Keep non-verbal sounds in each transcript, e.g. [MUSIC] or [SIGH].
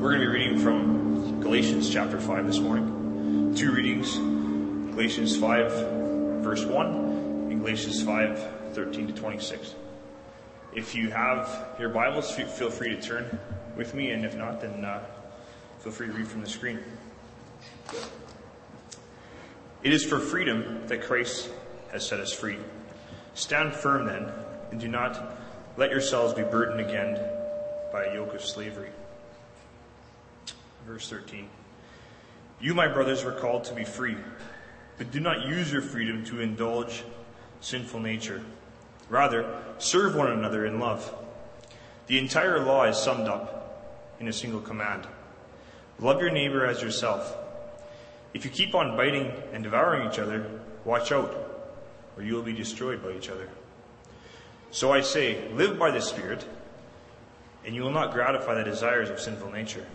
We're going to be reading from Galatians chapter 5 this morning. Two readings Galatians 5, verse 1, and Galatians 5, 13 to 26. If you have your Bibles, feel free to turn with me, and if not, then uh, feel free to read from the screen. It is for freedom that Christ has set us free. Stand firm then, and do not let yourselves be burdened again by a yoke of slavery. Verse 13. You, my brothers, were called to be free, but do not use your freedom to indulge sinful nature. Rather, serve one another in love. The entire law is summed up in a single command. Love your neighbor as yourself. If you keep on biting and devouring each other, watch out, or you will be destroyed by each other. So I say, live by the Spirit, and you will not gratify the desires of sinful nature.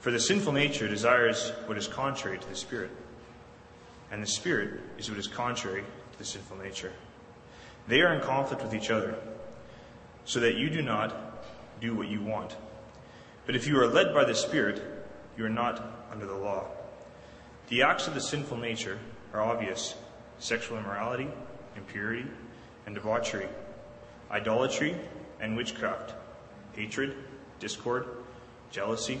For the sinful nature desires what is contrary to the Spirit, and the Spirit is what is contrary to the sinful nature. They are in conflict with each other, so that you do not do what you want. But if you are led by the Spirit, you are not under the law. The acts of the sinful nature are obvious sexual immorality, impurity, and debauchery, idolatry and witchcraft, hatred, discord, jealousy,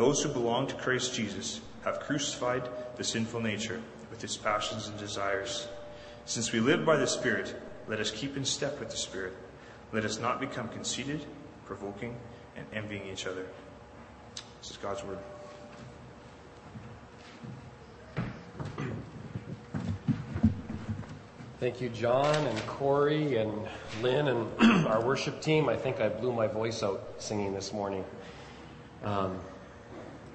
Those who belong to Christ Jesus have crucified the sinful nature with its passions and desires. Since we live by the Spirit, let us keep in step with the Spirit. Let us not become conceited, provoking, and envying each other. This is God's Word. Thank you, John and Corey and Lynn and [CLEARS THROAT] our worship team. I think I blew my voice out singing this morning. Um,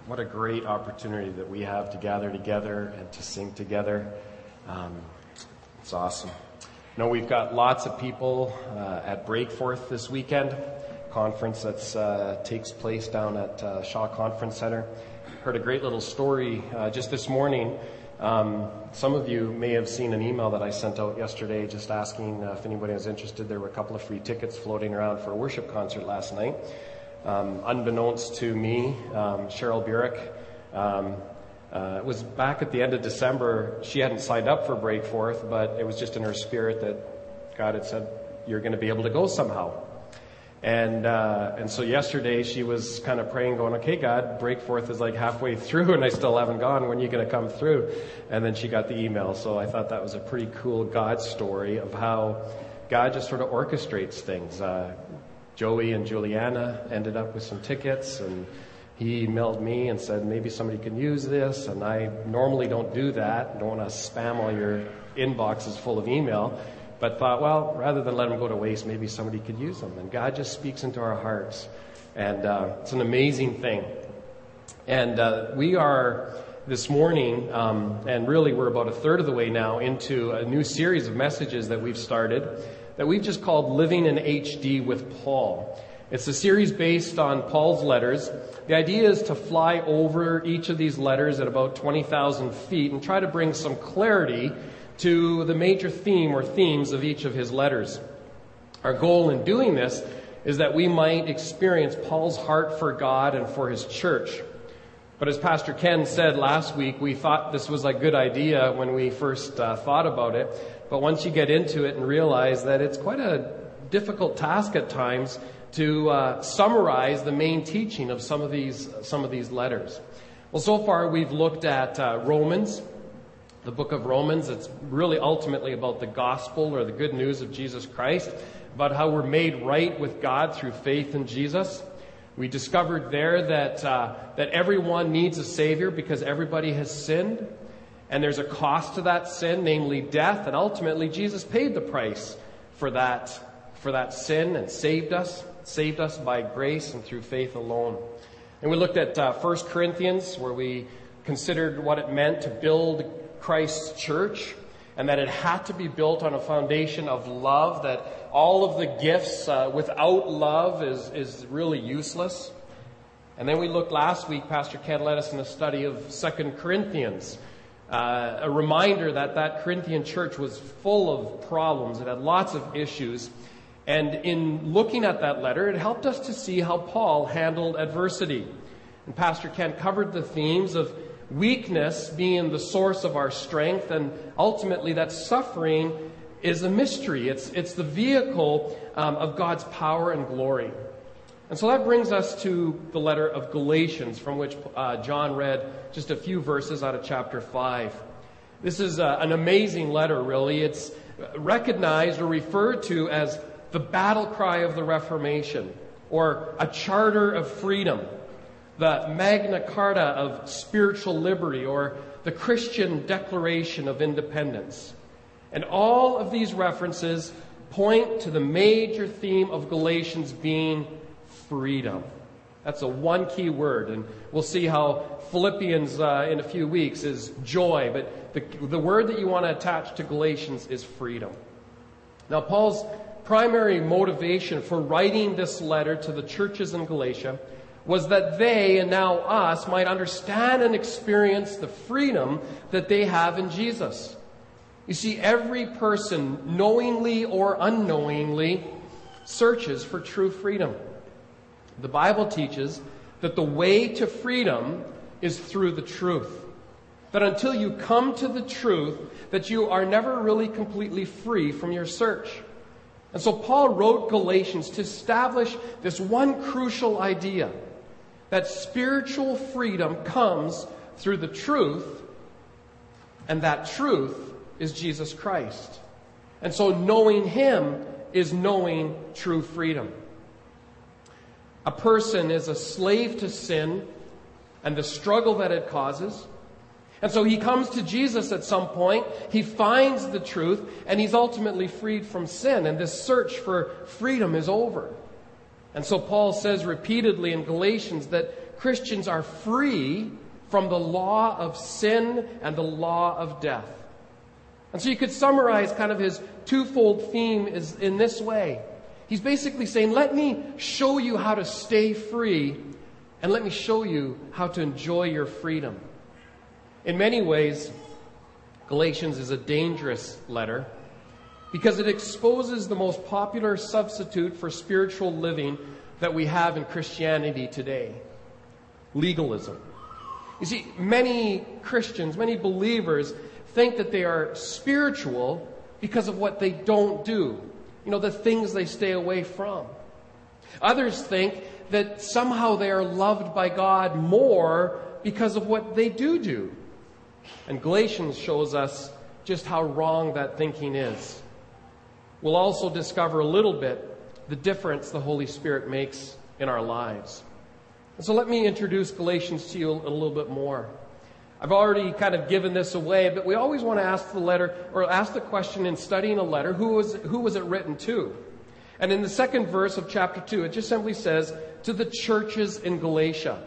what a great opportunity that we have to gather together and to sing together. Um, it's awesome. Know, we've got lots of people uh, at Breakforth this weekend, conference that uh, takes place down at uh, Shaw Conference Center. Heard a great little story uh, just this morning um, some of you may have seen an email that I sent out yesterday just asking uh, if anybody was interested. There were a couple of free tickets floating around for a worship concert last night. Um, unbeknownst to me, um, Cheryl Burek um, uh, was back at the end of December. She hadn't signed up for Breakforth, but it was just in her spirit that God had said, You're going to be able to go somehow. And, uh, and so yesterday she was kind of praying, going, okay, God, Breakforth is like halfway [LAUGHS] through and I still haven't gone. When are you going to come through? And then she got the email. So I thought that was a pretty cool God story of how God just sort of orchestrates things. Uh, Joey and Juliana ended up with some tickets and he emailed me and said, maybe somebody can use this. And I normally don't do that. Don't want to spam all your inboxes full of email but thought, well, rather than let them go to waste, maybe somebody could use them. And God just speaks into our hearts. And uh, it's an amazing thing. And uh, we are this morning, um, and really we're about a third of the way now into a new series of messages that we've started that we've just called Living in HD with Paul. It's a series based on Paul's letters. The idea is to fly over each of these letters at about 20,000 feet and try to bring some clarity to the major theme or themes of each of his letters. Our goal in doing this is that we might experience Paul's heart for God and for his church. But as Pastor Ken said last week, we thought this was a good idea when we first uh, thought about it. But once you get into it and realize that it's quite a difficult task at times to uh, summarize the main teaching of some of these some of these letters. Well, so far we've looked at uh, Romans, the book of Romans. It's really ultimately about the gospel or the good news of Jesus Christ, about how we're made right with God through faith in Jesus. We discovered there that, uh, that everyone needs a Savior because everybody has sinned, and there's a cost to that sin, namely death, and ultimately Jesus paid the price for that, for that sin and saved us, saved us by grace and through faith alone. And we looked at uh, 1 Corinthians, where we considered what it meant to build Christ's church and that it had to be built on a foundation of love, that all of the gifts uh, without love is, is really useless. And then we looked last week, Pastor Ken led us in a study of Second Corinthians, uh, a reminder that that Corinthian church was full of problems. It had lots of issues. And in looking at that letter, it helped us to see how Paul handled adversity. And Pastor Ken covered the themes of weakness being the source of our strength, and ultimately that suffering is a mystery. It's, it's the vehicle um, of God's power and glory. And so that brings us to the letter of Galatians, from which uh, John read just a few verses out of chapter 5. This is uh, an amazing letter, really. It's recognized or referred to as the battle cry of the Reformation, or a charter of freedom the Magna Carta of spiritual liberty or the Christian Declaration of Independence. And all of these references point to the major theme of Galatians being freedom. That's a one key word, and we'll see how Philippians uh, in a few weeks is joy, but the, the word that you want to attach to Galatians is freedom. Now, Paul's primary motivation for writing this letter to the churches in Galatia was that they and now us might understand and experience the freedom that they have in Jesus. You see, every person, knowingly or unknowingly, searches for true freedom. The Bible teaches that the way to freedom is through the truth. That until you come to the truth, that you are never really completely free from your search. And so Paul wrote Galatians to establish this one crucial idea that spiritual freedom comes through the truth, and that truth is Jesus Christ. And so knowing Him is knowing true freedom. A person is a slave to sin and the struggle that it causes. And so he comes to Jesus at some point, he finds the truth, and he's ultimately freed from sin, and this search for freedom is over. And so Paul says repeatedly in Galatians that Christians are free from the law of sin and the law of death. And so you could summarize kind of his twofold theme is in this way. He's basically saying, let me show you how to stay free and let me show you how to enjoy your freedom. In many ways, Galatians is a dangerous letter because it exposes the most popular substitute for spiritual living that we have in Christianity today legalism. You see, many Christians, many believers think that they are spiritual because of what they don't do, you know, the things they stay away from. Others think that somehow they are loved by God more because of what they do do. And Galatians shows us just how wrong that thinking is. We'll also discover a little bit the difference the Holy Spirit makes in our lives. So let me introduce Galatians to you a little bit more. I've already kind of given this away, but we always want to ask the letter or ask the question in studying a letter, who was, who was it written to? And in the second verse of chapter 2, it just simply says, to the churches in Galatia.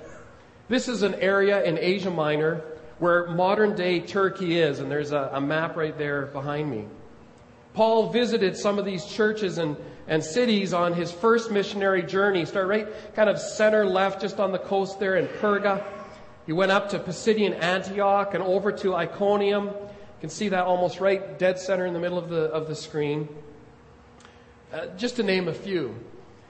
This is an area in Asia Minor where modern day Turkey is, and there's a, a map right there behind me. Paul visited some of these churches and, and cities on his first missionary journey. Start right kind of center left, just on the coast there in Perga. He went up to Pisidian Antioch and over to Iconium. You can see that almost right dead center in the middle of the, of the screen. Uh, just to name a few.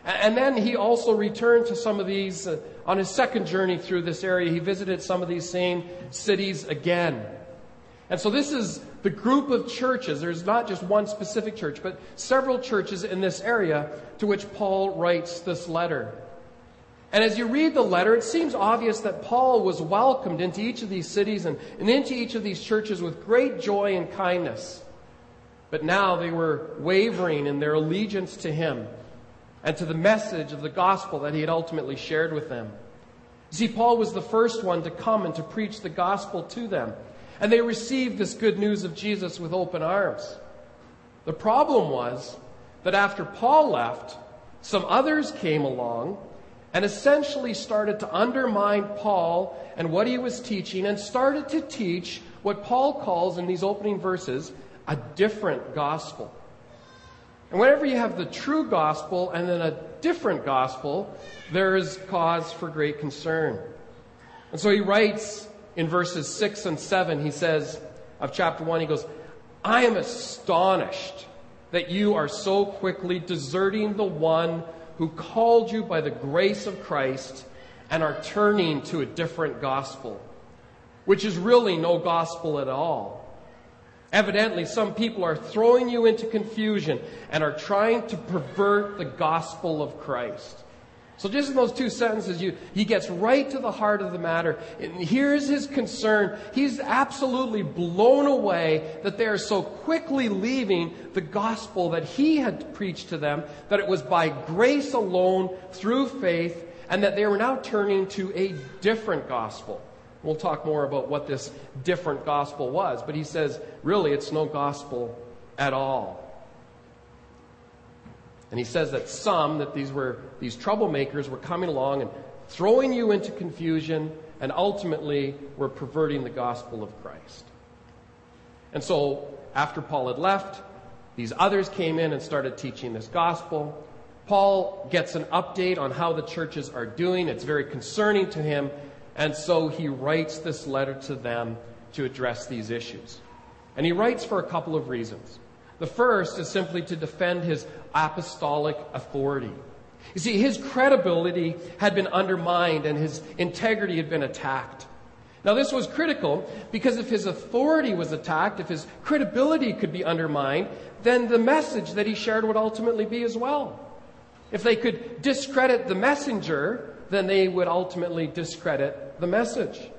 And then he also returned to some of these uh, on his second journey through this area. He visited some of these same cities again. And so this is the group of churches. There's not just one specific church, but several churches in this area to which Paul writes this letter. And as you read the letter, it seems obvious that Paul was welcomed into each of these cities and, and into each of these churches with great joy and kindness. But now they were wavering in their allegiance to him and to the message of the gospel that he had ultimately shared with them. See, Paul was the first one to come and to preach the gospel to them. And they received this good news of Jesus with open arms. The problem was that after Paul left, some others came along and essentially started to undermine Paul and what he was teaching and started to teach what Paul calls in these opening verses a different gospel. And whenever you have the true gospel and then a different gospel, there is cause for great concern. And so he writes in verses 6 and 7, he says, of chapter 1, he goes, I am astonished that you are so quickly deserting the one who called you by the grace of Christ and are turning to a different gospel, which is really no gospel at all. Evidently, some people are throwing you into confusion and are trying to pervert the gospel of Christ. So just in those two sentences, you, he gets right to the heart of the matter. And here's his concern. He's absolutely blown away that they are so quickly leaving the gospel that he had preached to them, that it was by grace alone, through faith, and that they were now turning to a different gospel. We'll talk more about what this different gospel was, but he says, really, it's no gospel at all. And he says that some, that these were, these troublemakers were coming along and throwing you into confusion and ultimately were perverting the gospel of Christ. And so, after Paul had left, these others came in and started teaching this gospel. Paul gets an update on how the churches are doing. It's very concerning to him. And so he writes this letter to them to address these issues. And he writes for a couple of reasons. The first is simply to defend his apostolic authority. You see, his credibility had been undermined and his integrity had been attacked. Now, this was critical because if his authority was attacked, if his credibility could be undermined, then the message that he shared would ultimately be as well. If they could discredit the messenger, then they would ultimately discredit the message.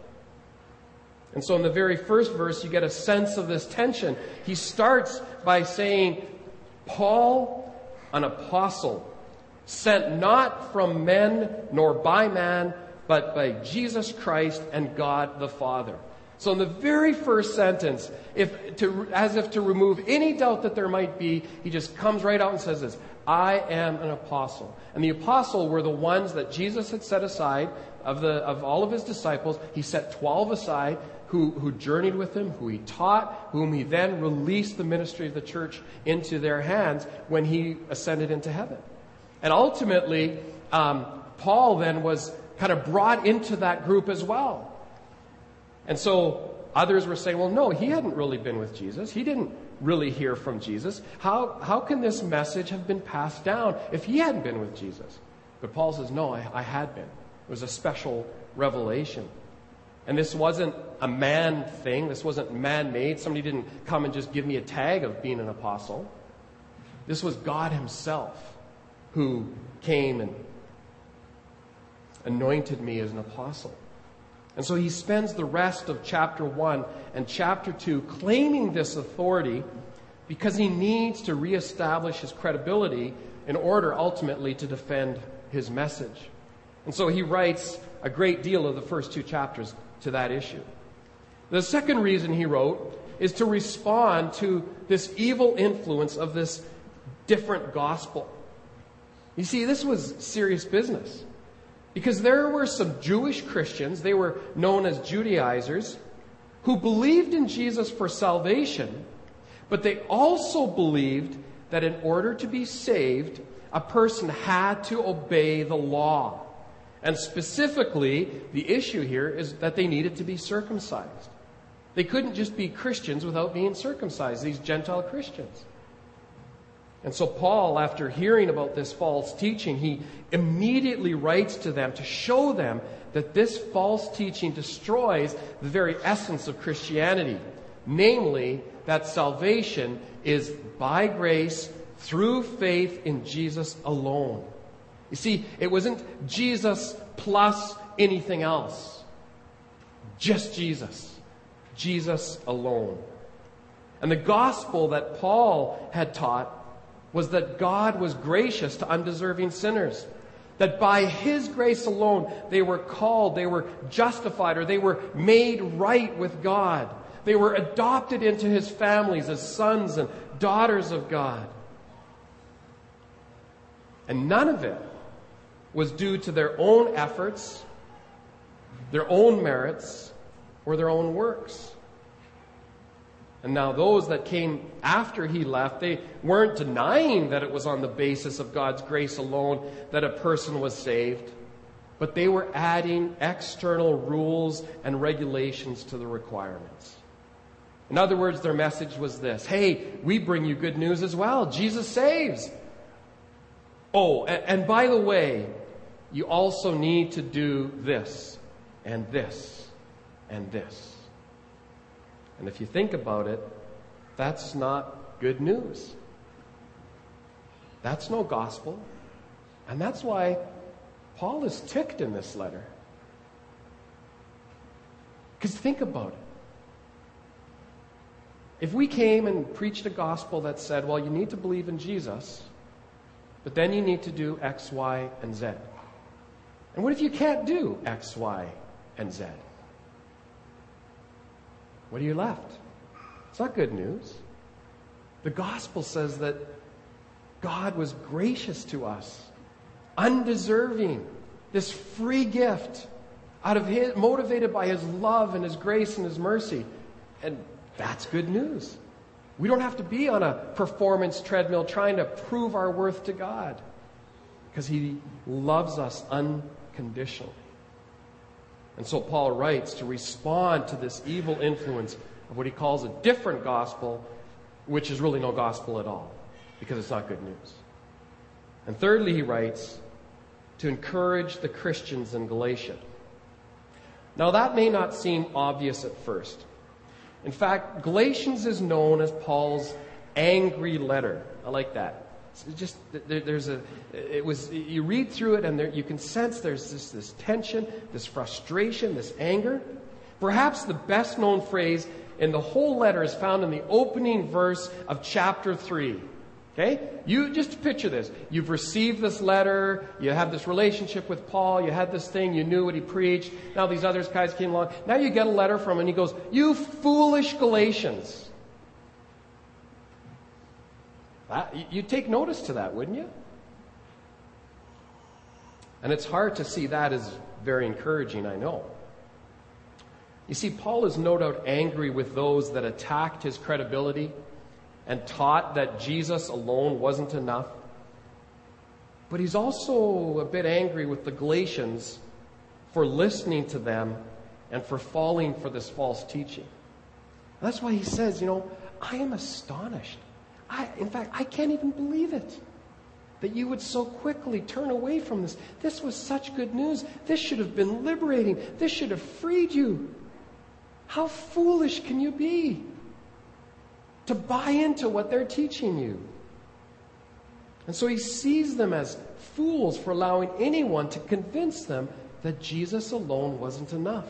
And so in the very first verse, you get a sense of this tension. He starts by saying, Paul, an apostle, sent not from men nor by man, but by Jesus Christ and God the Father. So in the very first sentence, if to, as if to remove any doubt that there might be, he just comes right out and says this, I am an apostle. And the apostle were the ones that Jesus had set aside of the, of all of his disciples. He set 12 aside who, who journeyed with him, who he taught, whom he then released the ministry of the church into their hands when he ascended into heaven. And ultimately, um, Paul then was kind of brought into that group as well. And so others were saying, well, no, he hadn't really been with Jesus. He didn't really hear from Jesus. How, how can this message have been passed down if he hadn't been with Jesus? But Paul says, no, I, I had been. It was a special revelation. And this wasn't a man thing. This wasn't man made. Somebody didn't come and just give me a tag of being an apostle. This was God Himself who came and anointed me as an apostle. And so he spends the rest of chapter 1 and chapter 2 claiming this authority because he needs to reestablish his credibility in order ultimately to defend his message. And so he writes a great deal of the first two chapters to that issue. The second reason he wrote is to respond to this evil influence of this different gospel. You see, this was serious business. Because there were some Jewish Christians, they were known as Judaizers, who believed in Jesus for salvation, but they also believed that in order to be saved, a person had to obey the law. And specifically, the issue here is that they needed to be circumcised. They couldn't just be Christians without being circumcised, these Gentile Christians. And so, Paul, after hearing about this false teaching, he immediately writes to them to show them that this false teaching destroys the very essence of Christianity, namely, that salvation is by grace through faith in Jesus alone. You see, it wasn't Jesus plus anything else. Just Jesus. Jesus alone. And the gospel that Paul had taught was that God was gracious to undeserving sinners. That by His grace alone, they were called, they were justified, or they were made right with God. They were adopted into His families as sons and daughters of God. And none of it was due to their own efforts, their own merits, or their own works. And now those that came after he left, they weren't denying that it was on the basis of God's grace alone that a person was saved, but they were adding external rules and regulations to the requirements. In other words, their message was this Hey, we bring you good news as well. Jesus saves. Oh, and, and by the way, you also need to do this and this and this. And if you think about it, that's not good news. That's no gospel. And that's why Paul is ticked in this letter. Because think about it. If we came and preached a gospel that said, well, you need to believe in Jesus, but then you need to do X, Y, and Z. And what if you can't do X, Y, and Z? What are you left? It's not good news. The gospel says that God was gracious to us, undeserving, this free gift out of his, motivated by his love and his grace and his mercy. And that's good news. We don't have to be on a performance treadmill trying to prove our worth to God because he loves us unconditionally. And so Paul writes to respond to this evil influence of what he calls a different gospel, which is really no gospel at all, because it's not good news. And thirdly, he writes to encourage the Christians in Galatia. Now, that may not seem obvious at first. In fact, Galatians is known as Paul's angry letter. I like that just there's a it was you read through it and there, you can sense there's this this tension this frustration this anger. Perhaps the best known phrase in the whole letter is found in the opening verse of chapter 3 okay? You just picture this. You've received this letter you have this relationship with paul you had this thing you knew what he preached. Now these other guys came along. Now you get a letter from him and he goes you foolish galatians Ah, that, you'd take notice to that, wouldn't you? And it's hard to see that as very encouraging, I know. You see, Paul is no doubt angry with those that attacked his credibility and taught that Jesus alone wasn't enough. But he's also a bit angry with the Galatians for listening to them and for falling for this false teaching. That's why he says, you know, I am astonished I, in fact, I can't even believe it that you would so quickly turn away from this. This was such good news. This should have been liberating. This should have freed you. How foolish can you be to buy into what they're teaching you? And so he sees them as fools for allowing anyone to convince them that Jesus alone wasn't enough.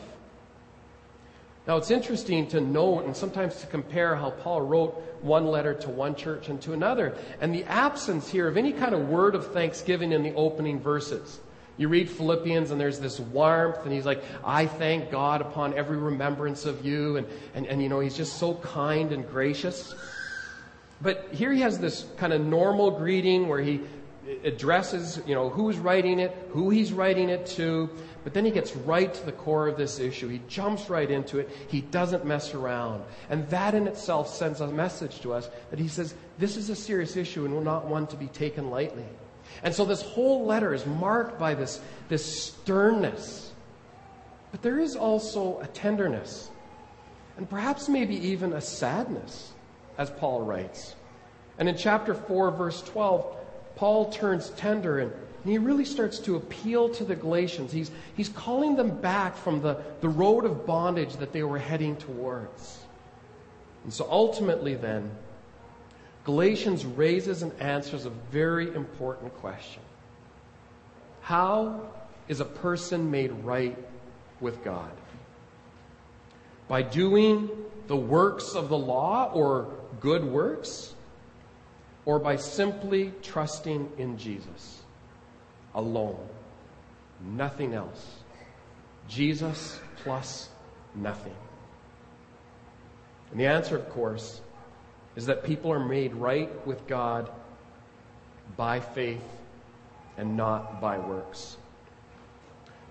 Now, it's interesting to note and sometimes to compare how Paul wrote one letter to one church and to another, and the absence here of any kind of word of thanksgiving in the opening verses. You read Philippians and there's this warmth, and he's like, I thank God upon every remembrance of you, and, and, and you know, he's just so kind and gracious. But here he has this kind of normal greeting where he addresses, you know, who's writing it, who he's writing it to, but then he gets right to the core of this issue. He jumps right into it. He doesn't mess around. And that in itself sends a message to us that he says, this is a serious issue and not one to be taken lightly. And so this whole letter is marked by this, this sternness. But there is also a tenderness. And perhaps maybe even a sadness, as Paul writes. And in chapter 4, verse 12, Paul turns tender and and he really starts to appeal to the Galatians. He's, he's calling them back from the, the road of bondage that they were heading towards. And so ultimately, then, Galatians raises and answers a very important question How is a person made right with God? By doing the works of the law or good works? Or by simply trusting in Jesus? alone. Nothing else. Jesus plus nothing. And the answer, of course, is that people are made right with God by faith and not by works.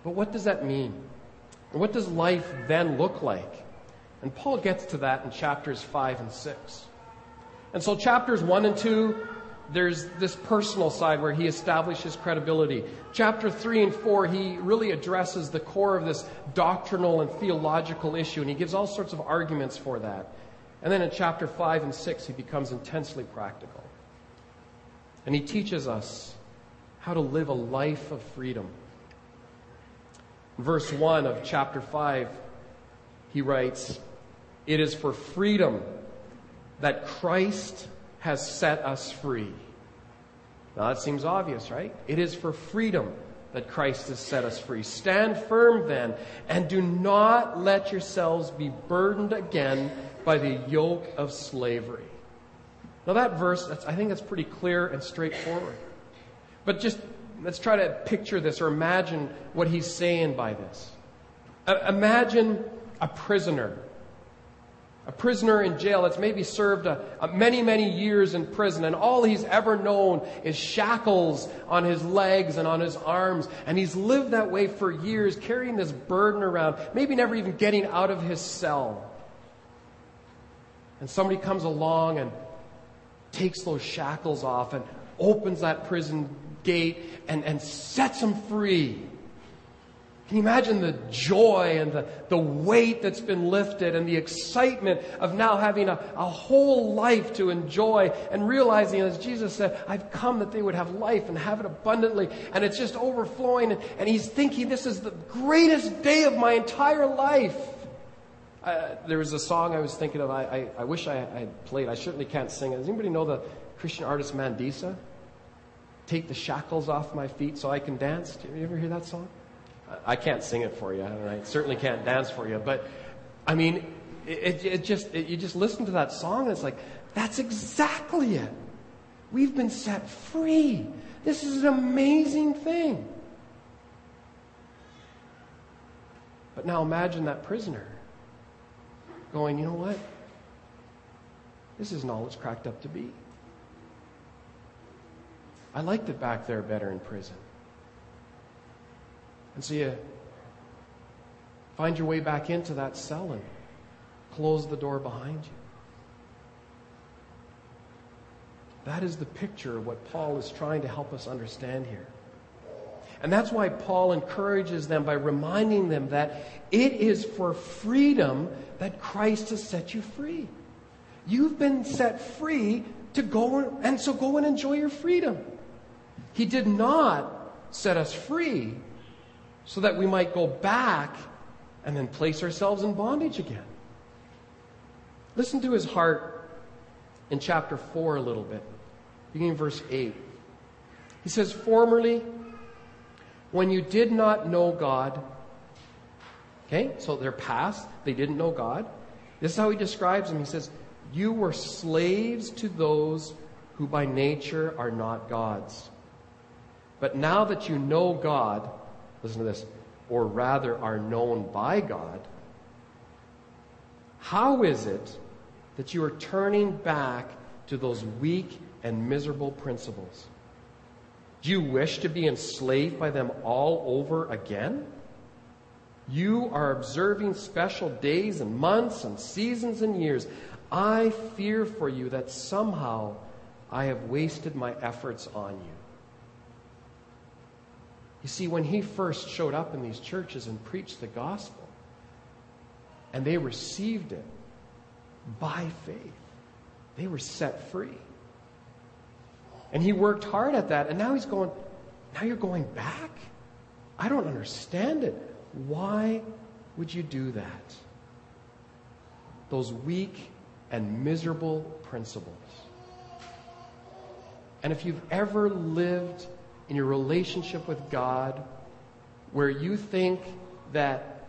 But what does that mean? What does life then look like? And Paul gets to that in chapters 5 and 6. And so, chapters 1 and 2, there's this personal side where he establishes credibility. Chapter 3 and 4, he really addresses the core of this doctrinal and theological issue, and he gives all sorts of arguments for that. And then in chapter 5 and 6, he becomes intensely practical. And he teaches us how to live a life of freedom. Verse 1 of chapter 5, he writes, It is for freedom that Christ has set us free. Now that seems obvious, right? It is for freedom that Christ has set us free. Stand firm then, and do not let yourselves be burdened again by the yoke of slavery. Now that verse, I think that's pretty clear and straightforward. But just let's try to picture this or imagine what he's saying by this. Imagine a prisoner a prisoner in jail that's maybe served a, a many, many years in prison, and all he's ever known is shackles on his legs and on his arms, and he's lived that way for years, carrying this burden around, maybe never even getting out of his cell. And somebody comes along and takes those shackles off and opens that prison gate and, and sets him free. Can you imagine the joy and the, the weight that's been lifted and the excitement of now having a, a whole life to enjoy and realizing, as Jesus said, I've come that they would have life and have it abundantly. And it's just overflowing. And, and he's thinking, this is the greatest day of my entire life. Uh, there was a song I was thinking of. I, I, I wish I had played. I certainly can't sing it. Does anybody know the Christian artist Mandisa? Take the shackles off my feet so I can dance. Did you ever hear that song? I can't sing it for you, and I certainly can't dance for you. But I mean, it, it just it, you just listen to that song, and it's like that's exactly it. We've been set free. This is an amazing thing. But now imagine that prisoner going, you know what? This isn't all it's cracked up to be. I liked it back there better in prison. And so you find your way back into that cell and close the door behind you. That is the picture of what Paul is trying to help us understand here. And that's why Paul encourages them by reminding them that it is for freedom that Christ has set you free. You've been set free to go and so go and enjoy your freedom. He did not set us free so that we might go back and then place ourselves in bondage again. Listen to his heart in chapter 4 a little bit, beginning verse 8. He says, Formerly, when you did not know God, okay, so they're past, they didn't know God. This is how he describes them. He says, You were slaves to those who by nature are not God's. But now that you know God, listen to this, or rather are known by God, how is it that you are turning back to those weak and miserable principles? Do you wish to be enslaved by them all over again? You are observing special days and months and seasons and years. I fear for you that somehow I have wasted my efforts on you. You see, when he first showed up in these churches and preached the gospel, and they received it by faith, they were set free. And he worked hard at that, and now he's going, now you're going back? I don't understand it. Why would you do that? Those weak and miserable principles. And if you've ever lived in your relationship with God where you think that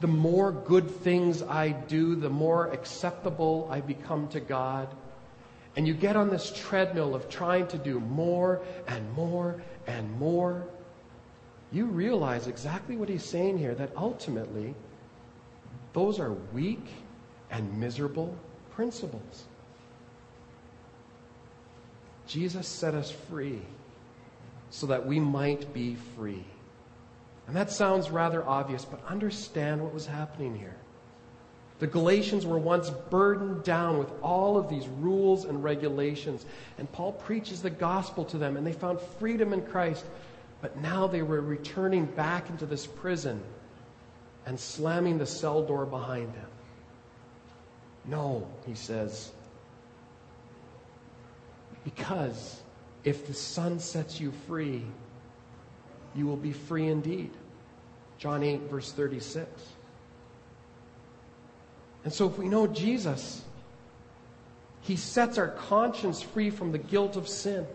the more good things I do, the more acceptable I become to God. And you get on this treadmill of trying to do more and more and more. You realize exactly what he's saying here that ultimately, those are weak and miserable principles. Jesus set us free so that we might be free. And that sounds rather obvious, but understand what was happening here. The Galatians were once burdened down with all of these rules and regulations. And Paul preaches the gospel to them, and they found freedom in Christ. But now they were returning back into this prison and slamming the cell door behind them. No, he says, because if the Son sets you free, you will be free indeed. John 8, verse 36. And so, if we know Jesus, He sets our conscience free from the guilt of sin.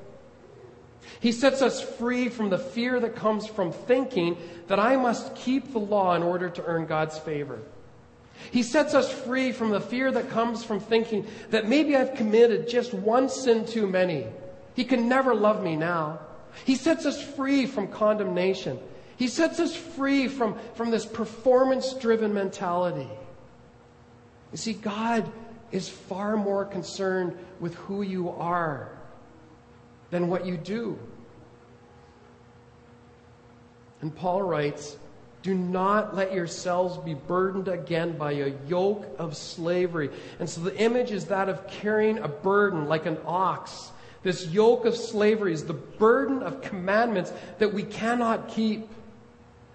He sets us free from the fear that comes from thinking that I must keep the law in order to earn God's favor. He sets us free from the fear that comes from thinking that maybe I've committed just one sin too many. He can never love me now. He sets us free from condemnation. He sets us free from, from this performance driven mentality. You see, God is far more concerned with who you are than what you do. And Paul writes, do not let yourselves be burdened again by a yoke of slavery. And so the image is that of carrying a burden like an ox. This yoke of slavery is the burden of commandments that we cannot keep.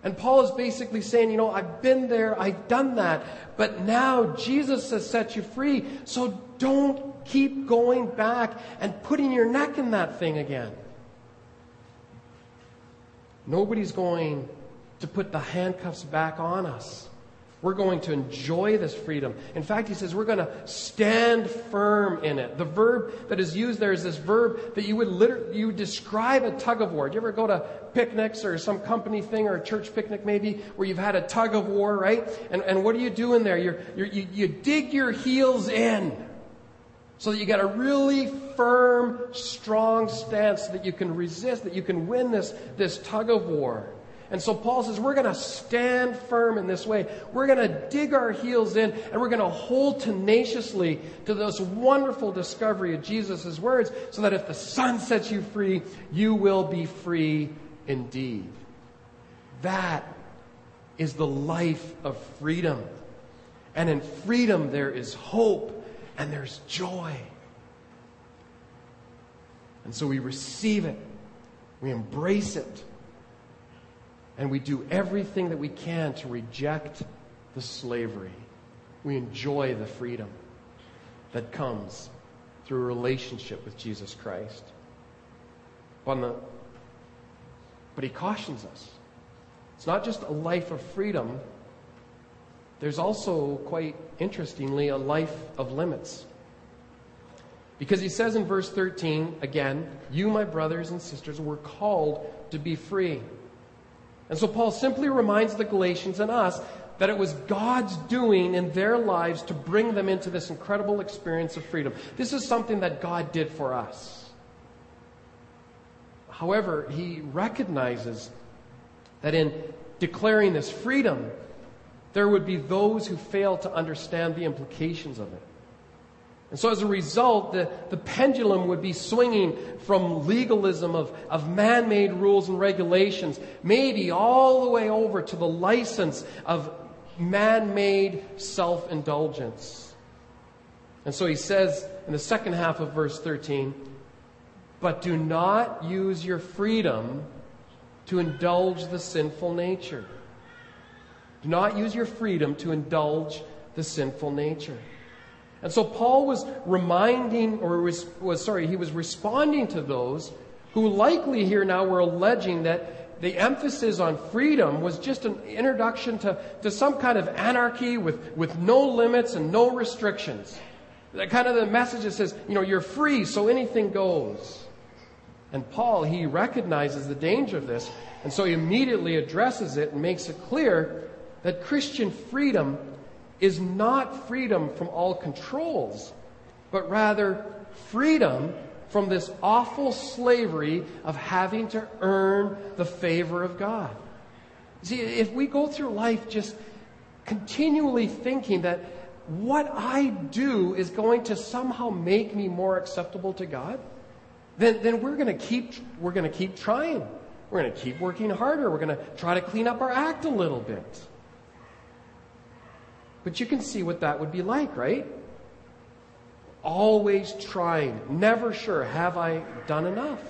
And Paul is basically saying, you know, I've been there, I've done that, but now Jesus has set you free, so don't keep going back and putting your neck in that thing again. Nobody's going to put the handcuffs back on us. We're going to enjoy this freedom. In fact, he says we're going to stand firm in it. The verb that is used there is this verb that you would literally, you describe a tug of war. Do you ever go to picnics or some company thing or a church picnic maybe where you've had a tug of war, right? And, and what are you doing there? You're, you're, you, you dig your heels in so that you got a really firm, strong stance so that you can resist, that you can win this, this tug of war. And so Paul says, we're going to stand firm in this way. We're going to dig our heels in and we're going to hold tenaciously to this wonderful discovery of Jesus' words so that if the Son sets you free, you will be free indeed. That is the life of freedom. And in freedom, there is hope and there's joy. And so we receive it, we embrace it and we do everything that we can to reject the slavery. We enjoy the freedom that comes through a relationship with Jesus Christ. But, the, but he cautions us. It's not just a life of freedom, there's also, quite interestingly, a life of limits. Because he says in verse 13, again, you, my brothers and sisters, were called to be free. And so Paul simply reminds the Galatians and us that it was God's doing in their lives to bring them into this incredible experience of freedom. This is something that God did for us. However, he recognizes that in declaring this freedom, there would be those who fail to understand the implications of it. And so as a result, the, the pendulum would be swinging from legalism of, of man made rules and regulations, maybe all the way over to the license of man made self indulgence. And so he says in the second half of verse 13, but do not use your freedom to indulge the sinful nature. Do not use your freedom to indulge the sinful nature. And so Paul was reminding, or was, was, sorry, he was responding to those who likely here now were alleging that the emphasis on freedom was just an introduction to, to some kind of anarchy with, with no limits and no restrictions. That kind of the message that says, you know, you're free, so anything goes. And Paul, he recognizes the danger of this, and so he immediately addresses it and makes it clear that Christian freedom is not freedom from all controls, but rather freedom from this awful slavery of having to earn the favor of God. See, if we go through life just continually thinking that what I do is going to somehow make me more acceptable to God, then, then we're going to keep we're going to keep trying. We're going to keep working harder. We're going to try to clean up our act a little bit. But you can see what that would be like, right? Always trying, never sure, have I done enough?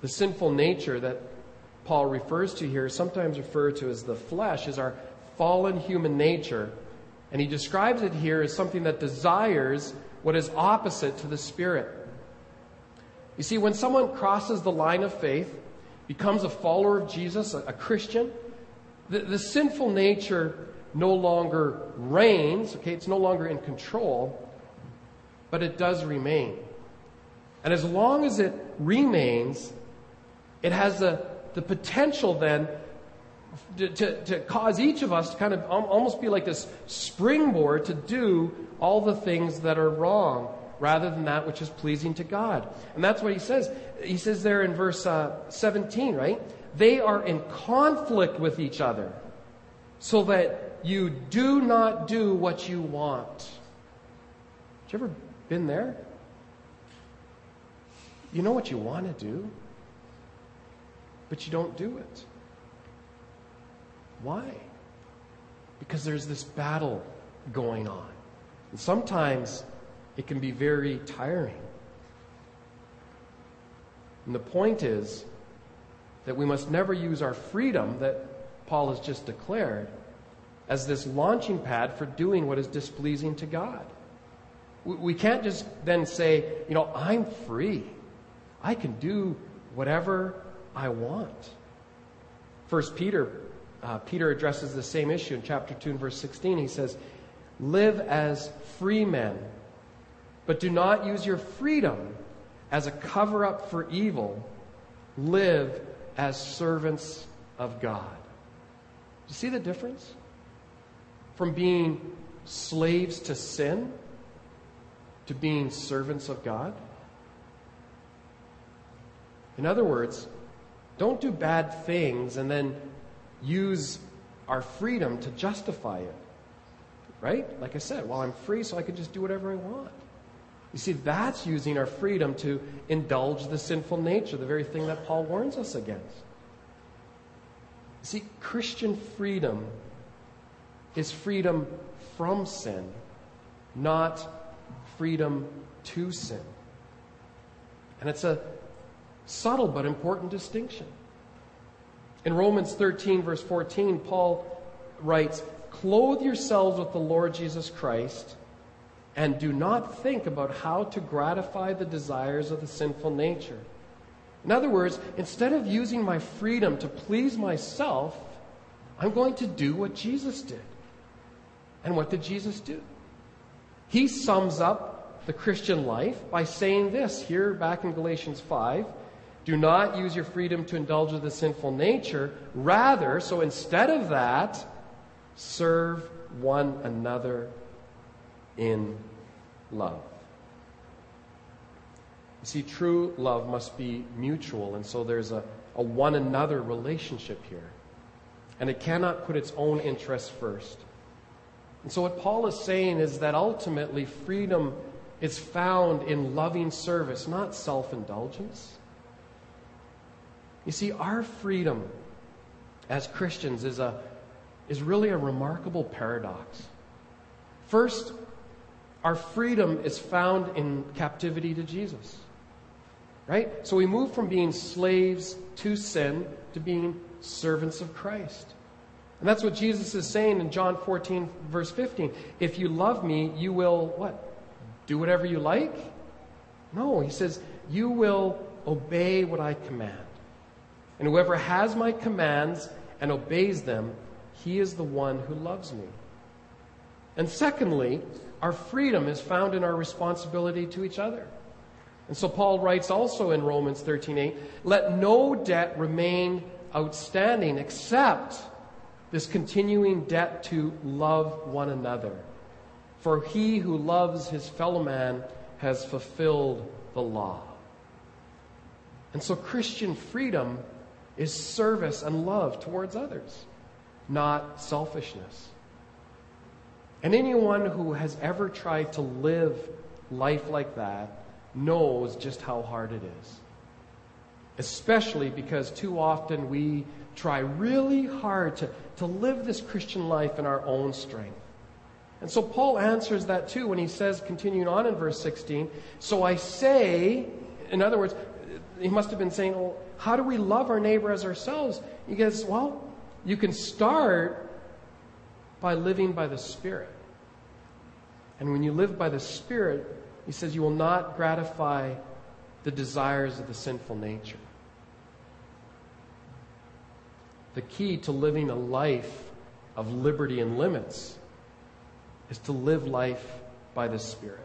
The sinful nature that Paul refers to here, sometimes referred to as the flesh, is our fallen human nature. And he describes it here as something that desires what is opposite to the Spirit. You see, when someone crosses the line of faith, becomes a follower of Jesus, a, Christian, the, the sinful nature no longer reigns, okay, it's no longer in control, but it does remain. And as long as it remains, it has the, the potential then to, to, to, cause each of us to kind of almost be like this springboard to do all the things that are wrong rather than that which is pleasing to God. And that's what he says. He says there in verse uh, 17, right? They are in conflict with each other so that you do not do what you want. Have you ever been there? You know what you want to do, but you don't do it. Why? Because there's this battle going on. And sometimes it can be very tiring. And the point is that we must never use our freedom that Paul has just declared as this launching pad for doing what is displeasing to God. We can't just then say, you know, I'm free. I can do whatever I want. First Peter, uh, Peter addresses the same issue in chapter 2 and verse 16. He says, Live as free men, but do not use your freedom as a cover up for evil. Live as servants of God. You see the difference? From being slaves to sin to being servants of God. In other words, don't do bad things and then use our freedom to justify it. Right? Like I said, well, I'm free, so I can just do whatever I want. You see, that's using our freedom to indulge the sinful nature, the very thing that Paul warns us against. See, Christian freedom is freedom from sin, not freedom to sin. And it's a subtle but important distinction. In Romans 13, verse 14, Paul writes, Clothe yourselves with the Lord Jesus Christ and do not think about how to gratify the desires of the sinful nature. In other words, instead of using my freedom to please myself, I'm going to do what Jesus did. And what did Jesus do? He sums up the Christian life by saying this here back in Galatians 5 do not use your freedom to indulge the sinful nature. Rather, so instead of that, serve one another in love. You see, true love must be mutual, and so there's a, a one another relationship here. And it cannot put its own interests first. And so, what Paul is saying is that ultimately freedom is found in loving service, not self indulgence. You see, our freedom as Christians is, a, is really a remarkable paradox. First, our freedom is found in captivity to Jesus. Right? So we move from being slaves to sin to being servants of Christ. And that's what Jesus is saying in John 14, verse 15. If you love me, you will what? Do whatever you like? No, he says, you will obey what I command. And whoever has my commands and obeys them, he is the one who loves me. And secondly, our freedom is found in our responsibility to each other. And so Paul writes also in Romans 13:8, "Let no debt remain outstanding except this continuing debt to love one another. For he who loves his fellow man has fulfilled the law." And so Christian freedom is service and love towards others, not selfishness. And anyone who has ever tried to live life like that knows just how hard it is. Especially because too often we try really hard to, to live this Christian life in our own strength. And so Paul answers that too when he says, continuing on in verse 16, So I say, in other words, he must have been saying, well, how do we love our neighbor as ourselves? He goes, well, you can start by living by the Spirit. And when you live by the Spirit, he says you will not gratify the desires of the sinful nature. The key to living a life of liberty and limits is to live life by the Spirit.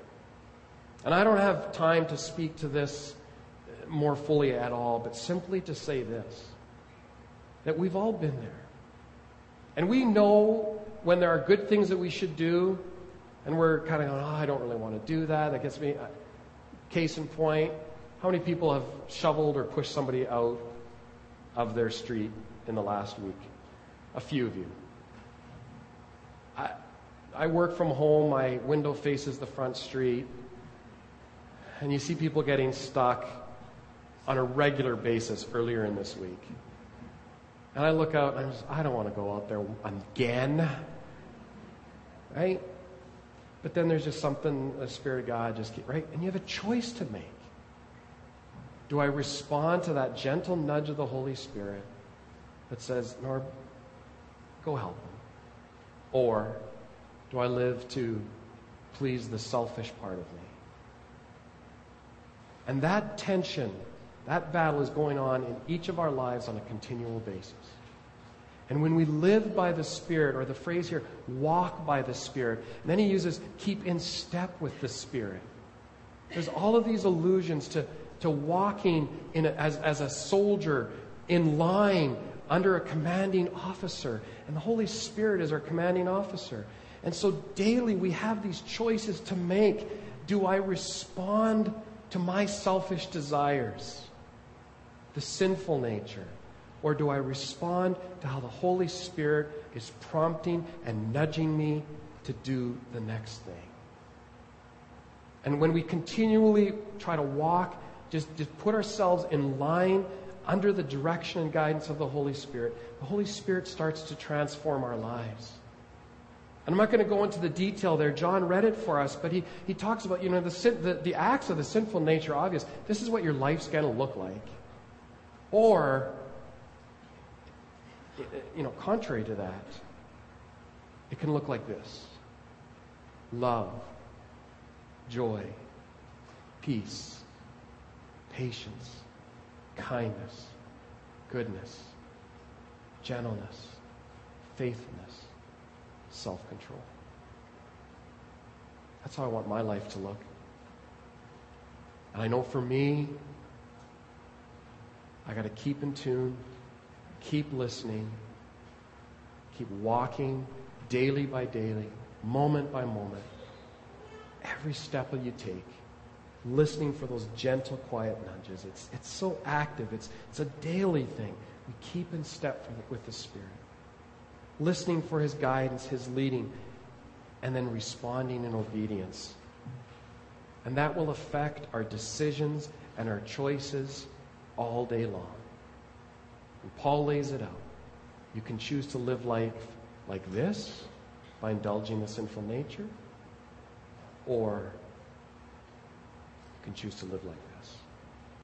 And I don't have time to speak to this more fully at all, but simply to say this that we've all been there. And we know when there are good things that we should do, and we're kind of going, oh, I don't really want to do that. That gets me. Uh, case in point, how many people have shoveled or pushed somebody out of their street in the last week? A few of you. I, I work from home, my window faces the front street, and you see people getting stuck on a regular basis earlier in this week. And I look out and I'm just, I don't want to go out there again. Right? But then there's just something, the Spirit of God just keep, right? And you have a choice to make. Do I respond to that gentle nudge of the Holy Spirit that says, Norb, go help him? Or do I live to please the selfish part of me? And that tension that battle is going on in each of our lives on a continual basis. And when we live by the Spirit, or the phrase here, walk by the Spirit, and then he uses keep in step with the Spirit. There's all of these allusions to, to walking in a, as, as a soldier in line under a commanding officer. And the Holy Spirit is our commanding officer. And so daily we have these choices to make. Do I respond to my selfish desires? the sinful nature? Or do I respond to how the Holy Spirit is prompting and nudging me to do the next thing? And when we continually try to walk, just, just put ourselves in line under the direction and guidance of the Holy Spirit, the Holy Spirit starts to transform our lives. And I'm not going to go into the detail there. John read it for us, but he, he talks about, you know, the, sin, the, the acts of the sinful nature, obvious. This is what your life's going to look like. Or, you know, contrary to that, it can look like this love, joy, peace, patience, kindness, goodness, gentleness, faithfulness, self control. That's how I want my life to look. And I know for me, I got to keep in tune, keep listening, keep walking daily by daily, moment by moment. Every step that you take, listening for those gentle, quiet nudges. It's, it's so active, it's, it's a daily thing. We keep in step with the Spirit, listening for His guidance, His leading, and then responding in obedience. And that will affect our decisions and our choices all day long. And Paul lays it out. You can choose to live life like this by indulging the sinful nature, or you can choose to live like